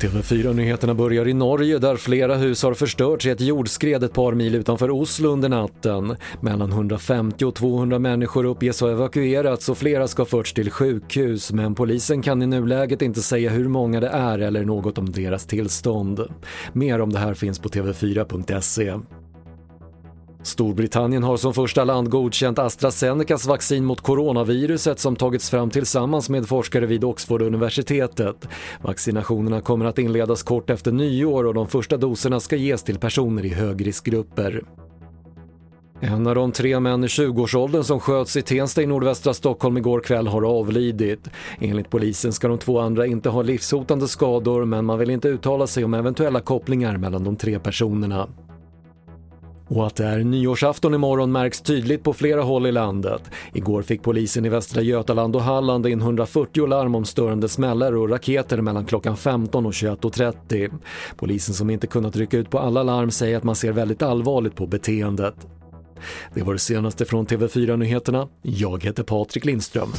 TV4-nyheterna börjar i Norge där flera hus har förstörts i ett jordskred ett par mil utanför Oslo under natten. Mellan 150 och 200 människor uppges ha evakuerats och flera ska förts till sjukhus men polisen kan i nuläget inte säga hur många det är eller något om deras tillstånd. Mer om det här finns på tv4.se. Storbritannien har som första land godkänt AstraZenecas vaccin mot coronaviruset som tagits fram tillsammans med forskare vid Oxford-universitetet. Vaccinationerna kommer att inledas kort efter nyår och de första doserna ska ges till personer i högriskgrupper. En av de tre män i 20-årsåldern som sköts i Tensta i nordvästra Stockholm igår kväll har avlidit. Enligt polisen ska de två andra inte ha livshotande skador men man vill inte uttala sig om eventuella kopplingar mellan de tre personerna. Och att det är nyårsafton imorgon märks tydligt på flera håll i landet. Igår fick polisen i Västra Götaland och Halland in 140 larm om störande smällar och raketer mellan klockan 15 och 21.30. Polisen som inte kunnat rycka ut på alla larm säger att man ser väldigt allvarligt på beteendet. Det var det senaste från TV4 Nyheterna. Jag heter Patrik Lindström.